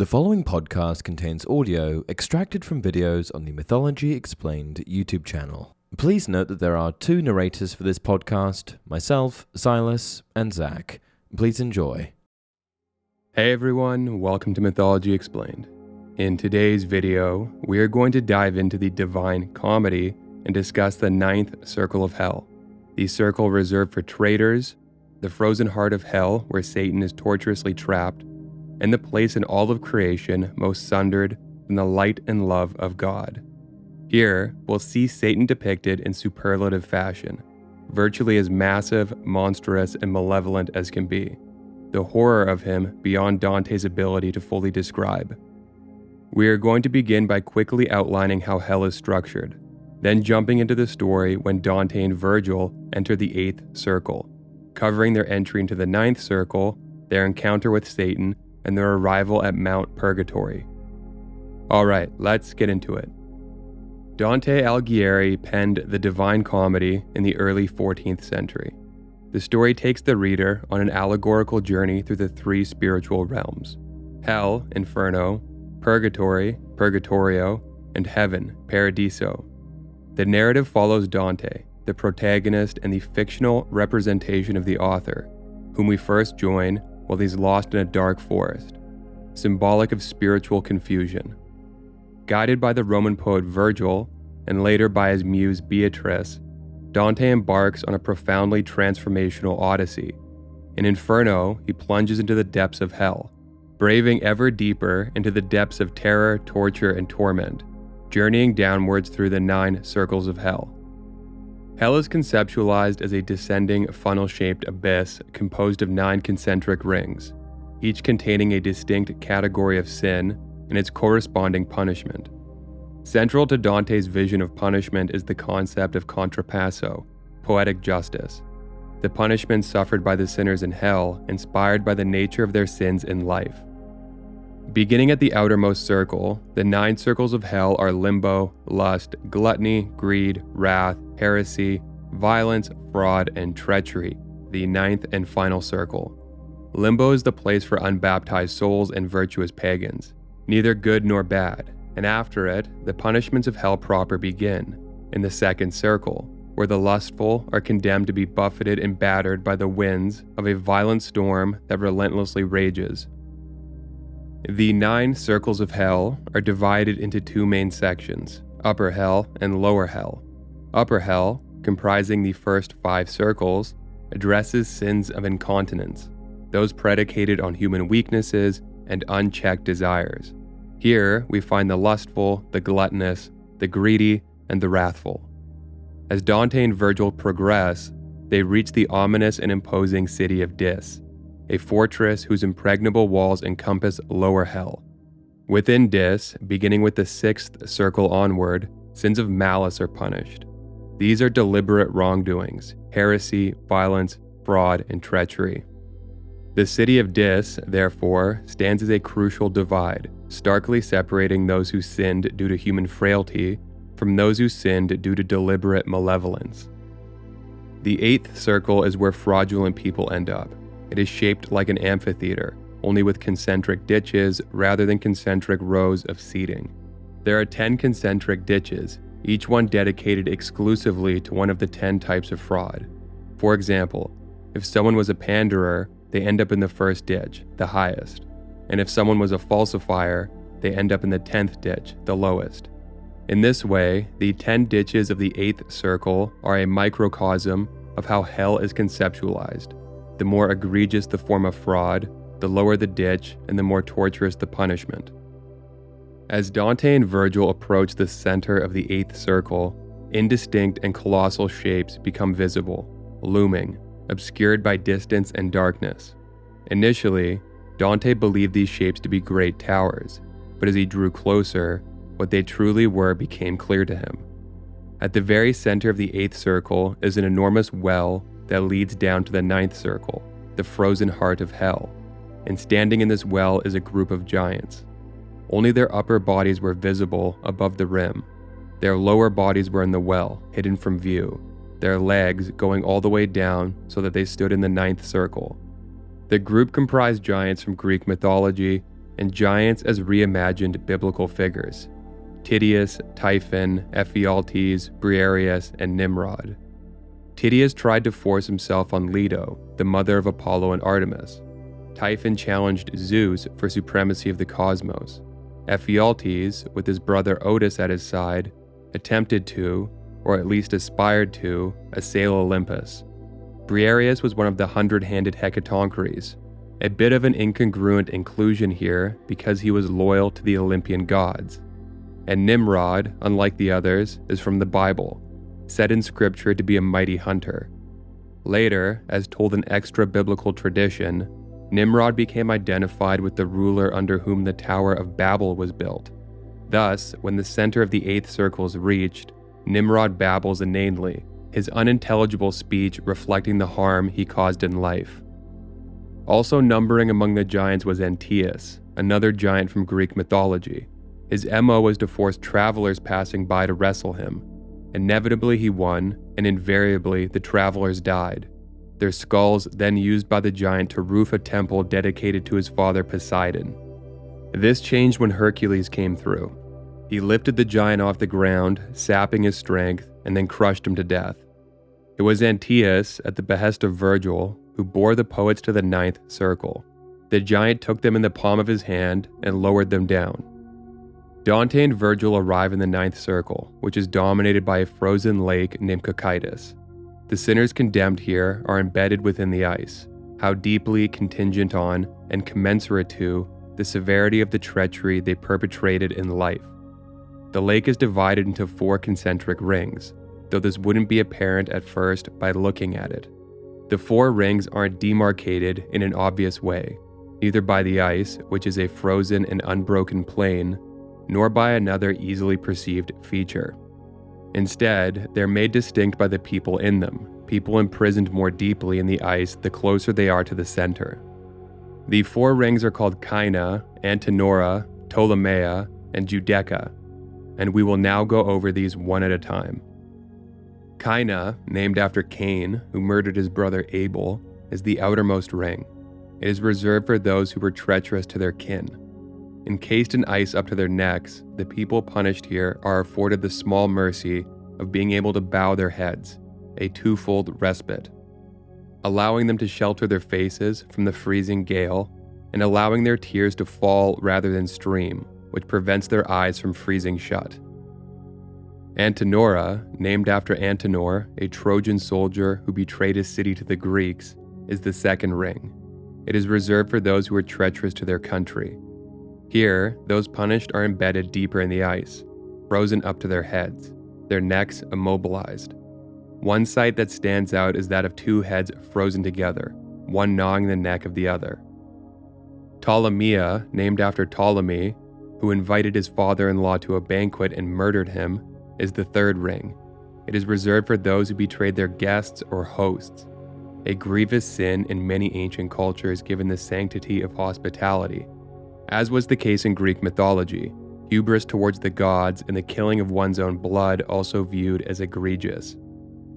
The following podcast contains audio extracted from videos on the Mythology Explained YouTube channel. Please note that there are two narrators for this podcast myself, Silas, and Zach. Please enjoy. Hey everyone, welcome to Mythology Explained. In today's video, we are going to dive into the Divine Comedy and discuss the ninth circle of hell, the circle reserved for traitors, the frozen heart of hell where Satan is torturously trapped, and the place in all of creation most sundered from the light and love of God. Here, we'll see Satan depicted in superlative fashion, virtually as massive, monstrous, and malevolent as can be. The horror of him beyond Dante's ability to fully describe. We are going to begin by quickly outlining how hell is structured, then jumping into the story when Dante and Virgil enter the eighth circle, covering their entry into the ninth circle, their encounter with Satan, and their arrival at Mount Purgatory. Alright, let's get into it. Dante Alighieri penned the Divine Comedy in the early 14th century. The story takes the reader on an allegorical journey through the three spiritual realms Hell, Inferno, Purgatory, Purgatorio, and Heaven, Paradiso. The narrative follows Dante, the protagonist and the fictional representation of the author, whom we first join while he's lost in a dark forest, symbolic of spiritual confusion. Guided by the Roman poet Virgil, and later by his muse Beatrice, Dante embarks on a profoundly transformational odyssey. In Inferno, he plunges into the depths of hell, braving ever deeper into the depths of terror, torture, and torment, journeying downwards through the nine circles of hell. Hell is conceptualized as a descending funnel shaped abyss composed of nine concentric rings, each containing a distinct category of sin and its corresponding punishment. Central to Dante's vision of punishment is the concept of contrapasso, poetic justice, the punishment suffered by the sinners in hell, inspired by the nature of their sins in life. Beginning at the outermost circle, the nine circles of hell are limbo, lust, gluttony, greed, wrath, heresy, violence, fraud, and treachery, the ninth and final circle. Limbo is the place for unbaptized souls and virtuous pagans, neither good nor bad, and after it, the punishments of hell proper begin, in the second circle, where the lustful are condemned to be buffeted and battered by the winds of a violent storm that relentlessly rages the nine circles of hell are divided into two main sections upper hell and lower hell. Upper hell, comprising the first five circles, addresses sins of incontinence, those predicated on human weaknesses and unchecked desires. Here we find the lustful, the gluttonous, the greedy, and the wrathful. As Dante and Virgil progress, they reach the ominous and imposing city of Dis, a fortress whose impregnable walls encompass lower hell. Within Dis, beginning with the sixth circle onward, sins of malice are punished. These are deliberate wrongdoings, heresy, violence, fraud, and treachery. The city of Dis, therefore, stands as a crucial divide, starkly separating those who sinned due to human frailty from those who sinned due to deliberate malevolence. The eighth circle is where fraudulent people end up. It is shaped like an amphitheater, only with concentric ditches rather than concentric rows of seating. There are 10 concentric ditches, each one dedicated exclusively to one of the 10 types of fraud. For example, if someone was a panderer, they end up in the first ditch, the highest. And if someone was a falsifier, they end up in the 10th ditch, the lowest. In this way, the 10 ditches of the 8th circle are a microcosm of how hell is conceptualized the more egregious the form of fraud, the lower the ditch, and the more torturous the punishment. As Dante and Virgil approach the center of the eighth circle, indistinct and colossal shapes become visible, looming, obscured by distance and darkness. Initially, Dante believed these shapes to be great towers, but as he drew closer, what they truly were became clear to him. At the very center of the eighth circle is an enormous well that leads down to the ninth circle, the frozen heart of hell, and standing in this well is a group of giants. Only their upper bodies were visible above the rim. Their lower bodies were in the well, hidden from view, their legs going all the way down so that they stood in the ninth circle. The group comprised giants from Greek mythology and giants as reimagined biblical figures Tydeus, Typhon, Ephialtes, Briareus, and Nimrod. Tydeus tried to force himself on Leto, the mother of Apollo and Artemis. Typhon challenged Zeus for supremacy of the cosmos. Ephialtes, with his brother Otus at his side, attempted to, or at least aspired to, assail Olympus. Briareus was one of the hundred handed Hecatoncheires, a bit of an incongruent inclusion here because he was loyal to the Olympian gods. And Nimrod, unlike the others, is from the Bible, said in scripture to be a mighty hunter. Later, as told in extra biblical tradition, Nimrod became identified with the ruler under whom the Tower of Babel was built. Thus, when the center of the eighth circle is reached, Nimrod babbles inanely, his unintelligible speech reflecting the harm he caused in life. Also numbering among the giants was Antaeus, another giant from Greek mythology. His MO was to force travelers passing by to wrestle him. Inevitably, he won, and invariably, the travelers died. Their skulls then used by the giant to roof a temple dedicated to his father Poseidon. This changed when Hercules came through. He lifted the giant off the ground, sapping his strength, and then crushed him to death. It was Antaeus, at the behest of Virgil, who bore the poets to the ninth circle. The giant took them in the palm of his hand and lowered them down. Dante and Virgil arrive in the ninth circle, which is dominated by a frozen lake named Cocytus. The sinners condemned here are embedded within the ice, how deeply contingent on and commensurate to the severity of the treachery they perpetrated in life. The lake is divided into four concentric rings, though this wouldn't be apparent at first by looking at it. The four rings aren't demarcated in an obvious way, neither by the ice, which is a frozen and unbroken plain, nor by another easily perceived feature. Instead, they're made distinct by the people in them, people imprisoned more deeply in the ice the closer they are to the center. The four rings are called Caina, Antenora, Ptolemaea, and Giudecca, and we will now go over these one at a time. Caina, named after Cain, who murdered his brother Abel, is the outermost ring. It is reserved for those who were treacherous to their kin. Encased in ice up to their necks, the people punished here are afforded the small mercy of being able to bow their heads, a twofold respite, allowing them to shelter their faces from the freezing gale, and allowing their tears to fall rather than stream, which prevents their eyes from freezing shut. Antenora, named after Antenor, a Trojan soldier who betrayed his city to the Greeks, is the second ring. It is reserved for those who are treacherous to their country, here, those punished are embedded deeper in the ice, frozen up to their heads, their necks immobilized. One sight that stands out is that of two heads frozen together, one gnawing the neck of the other. Ptolemaea, named after Ptolemy, who invited his father in law to a banquet and murdered him, is the third ring. It is reserved for those who betrayed their guests or hosts, a grievous sin in many ancient cultures given the sanctity of hospitality as was the case in Greek mythology, hubris towards the gods and the killing of one's own blood also viewed as egregious.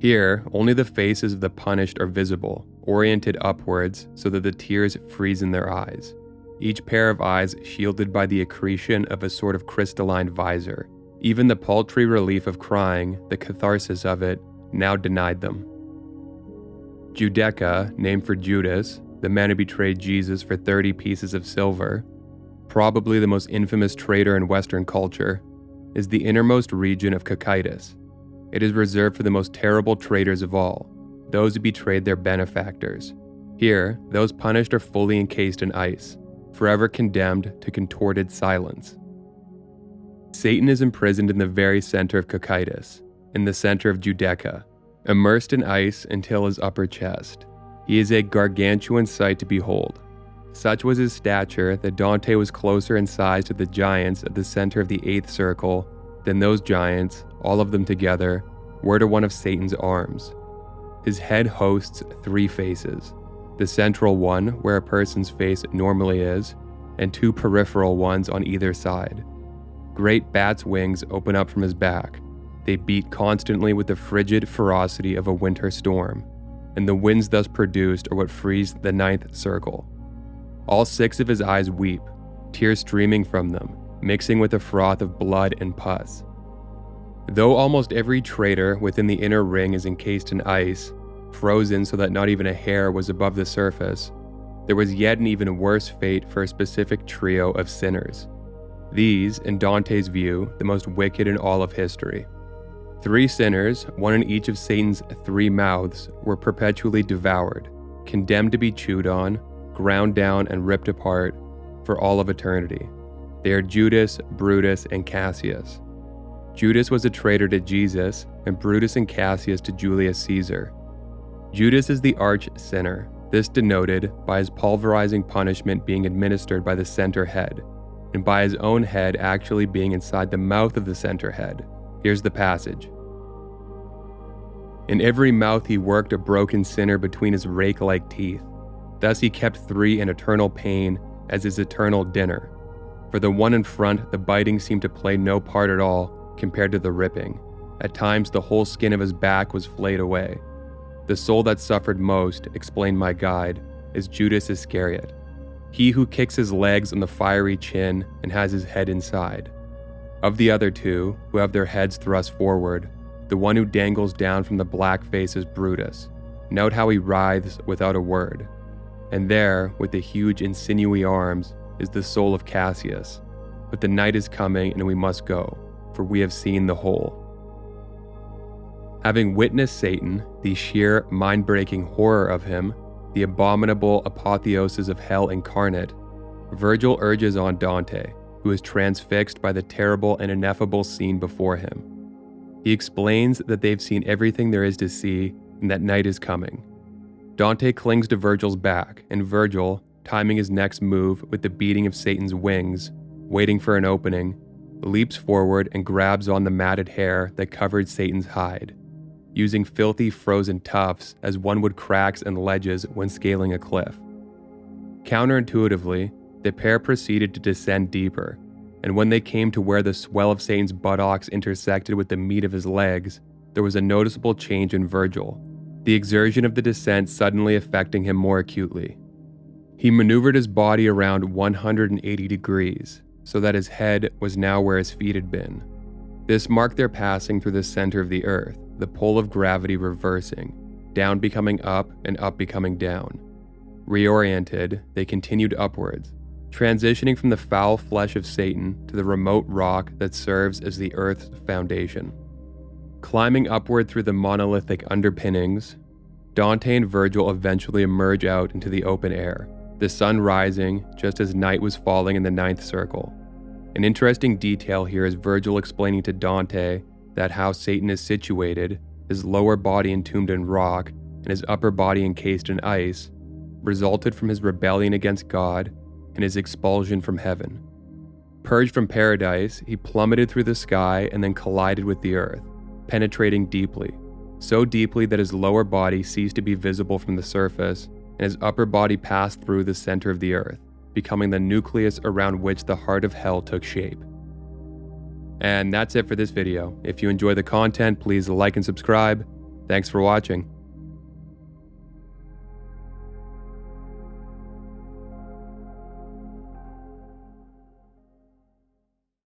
Here, only the faces of the punished are visible, oriented upwards so that the tears freeze in their eyes, each pair of eyes shielded by the accretion of a sort of crystalline visor. Even the paltry relief of crying, the catharsis of it, now denied them. Giudecca, named for Judas, the man who betrayed Jesus for 30 pieces of silver, probably the most infamous traitor in Western culture, is the innermost region of Cocytus. It is reserved for the most terrible traitors of all, those who betrayed their benefactors. Here, those punished are fully encased in ice, forever condemned to contorted silence. Satan is imprisoned in the very center of Cocytus, in the center of Giudecca, immersed in ice until his upper chest. He is a gargantuan sight to behold, such was his stature that Dante was closer in size to the giants at the center of the eighth circle than those giants, all of them together, were to one of Satan's arms. His head hosts three faces the central one, where a person's face normally is, and two peripheral ones on either side. Great bat's wings open up from his back. They beat constantly with the frigid ferocity of a winter storm, and the winds thus produced are what freeze the ninth circle. All six of his eyes weep, tears streaming from them, mixing with the froth of blood and pus. Though almost every traitor within the inner ring is encased in ice, frozen so that not even a hair was above the surface, there was yet an even worse fate for a specific trio of sinners. These, in Dante's view, the most wicked in all of history. Three sinners, one in each of Satan's three mouths, were perpetually devoured, condemned to be chewed on, ground down, and ripped apart for all of eternity. They are Judas, Brutus, and Cassius. Judas was a traitor to Jesus, and Brutus and Cassius to Julius Caesar. Judas is the arch sinner, this denoted by his pulverizing punishment being administered by the center head, and by his own head actually being inside the mouth of the center head. Here's the passage. In every mouth he worked a broken sinner between his rake like teeth. Thus he kept three in eternal pain as his eternal dinner. For the one in front, the biting seemed to play no part at all compared to the ripping. At times, the whole skin of his back was flayed away. The soul that suffered most, explained my guide, is Judas Iscariot. He who kicks his legs on the fiery chin and has his head inside. Of the other two, who have their heads thrust forward, the one who dangles down from the black face is Brutus. Note how he writhes without a word. And there, with the huge and sinewy arms, is the soul of Cassius. But the night is coming and we must go, for we have seen the whole. Having witnessed Satan, the sheer, mind breaking horror of him, the abominable apotheosis of hell incarnate, Virgil urges on Dante, who is transfixed by the terrible and ineffable scene before him. He explains that they've seen everything there is to see and that night is coming. Dante clings to Virgil's back, and Virgil, timing his next move with the beating of Satan's wings, waiting for an opening, leaps forward and grabs on the matted hair that covered Satan's hide, using filthy frozen tufts as one would cracks and ledges when scaling a cliff. Counterintuitively, the pair proceeded to descend deeper, and when they came to where the swell of Satan's buttocks intersected with the meat of his legs, there was a noticeable change in Virgil, the exertion of the descent suddenly affecting him more acutely. He maneuvered his body around 180 degrees, so that his head was now where his feet had been. This marked their passing through the center of the earth, the pull of gravity reversing, down becoming up and up becoming down. Reoriented, they continued upwards, transitioning from the foul flesh of Satan to the remote rock that serves as the Earth's foundation. Climbing upward through the monolithic underpinnings, Dante and Virgil eventually emerge out into the open air, the sun rising just as night was falling in the ninth circle. An interesting detail here is Virgil explaining to Dante that how Satan is situated, his lower body entombed in rock and his upper body encased in ice, resulted from his rebellion against God and his expulsion from heaven. Purged from paradise, he plummeted through the sky and then collided with the earth, penetrating deeply, so deeply that his lower body ceased to be visible from the surface and his upper body passed through the center of the earth, becoming the nucleus around which the heart of hell took shape. And that's it for this video. If you enjoy the content, please like and subscribe. Thanks for watching.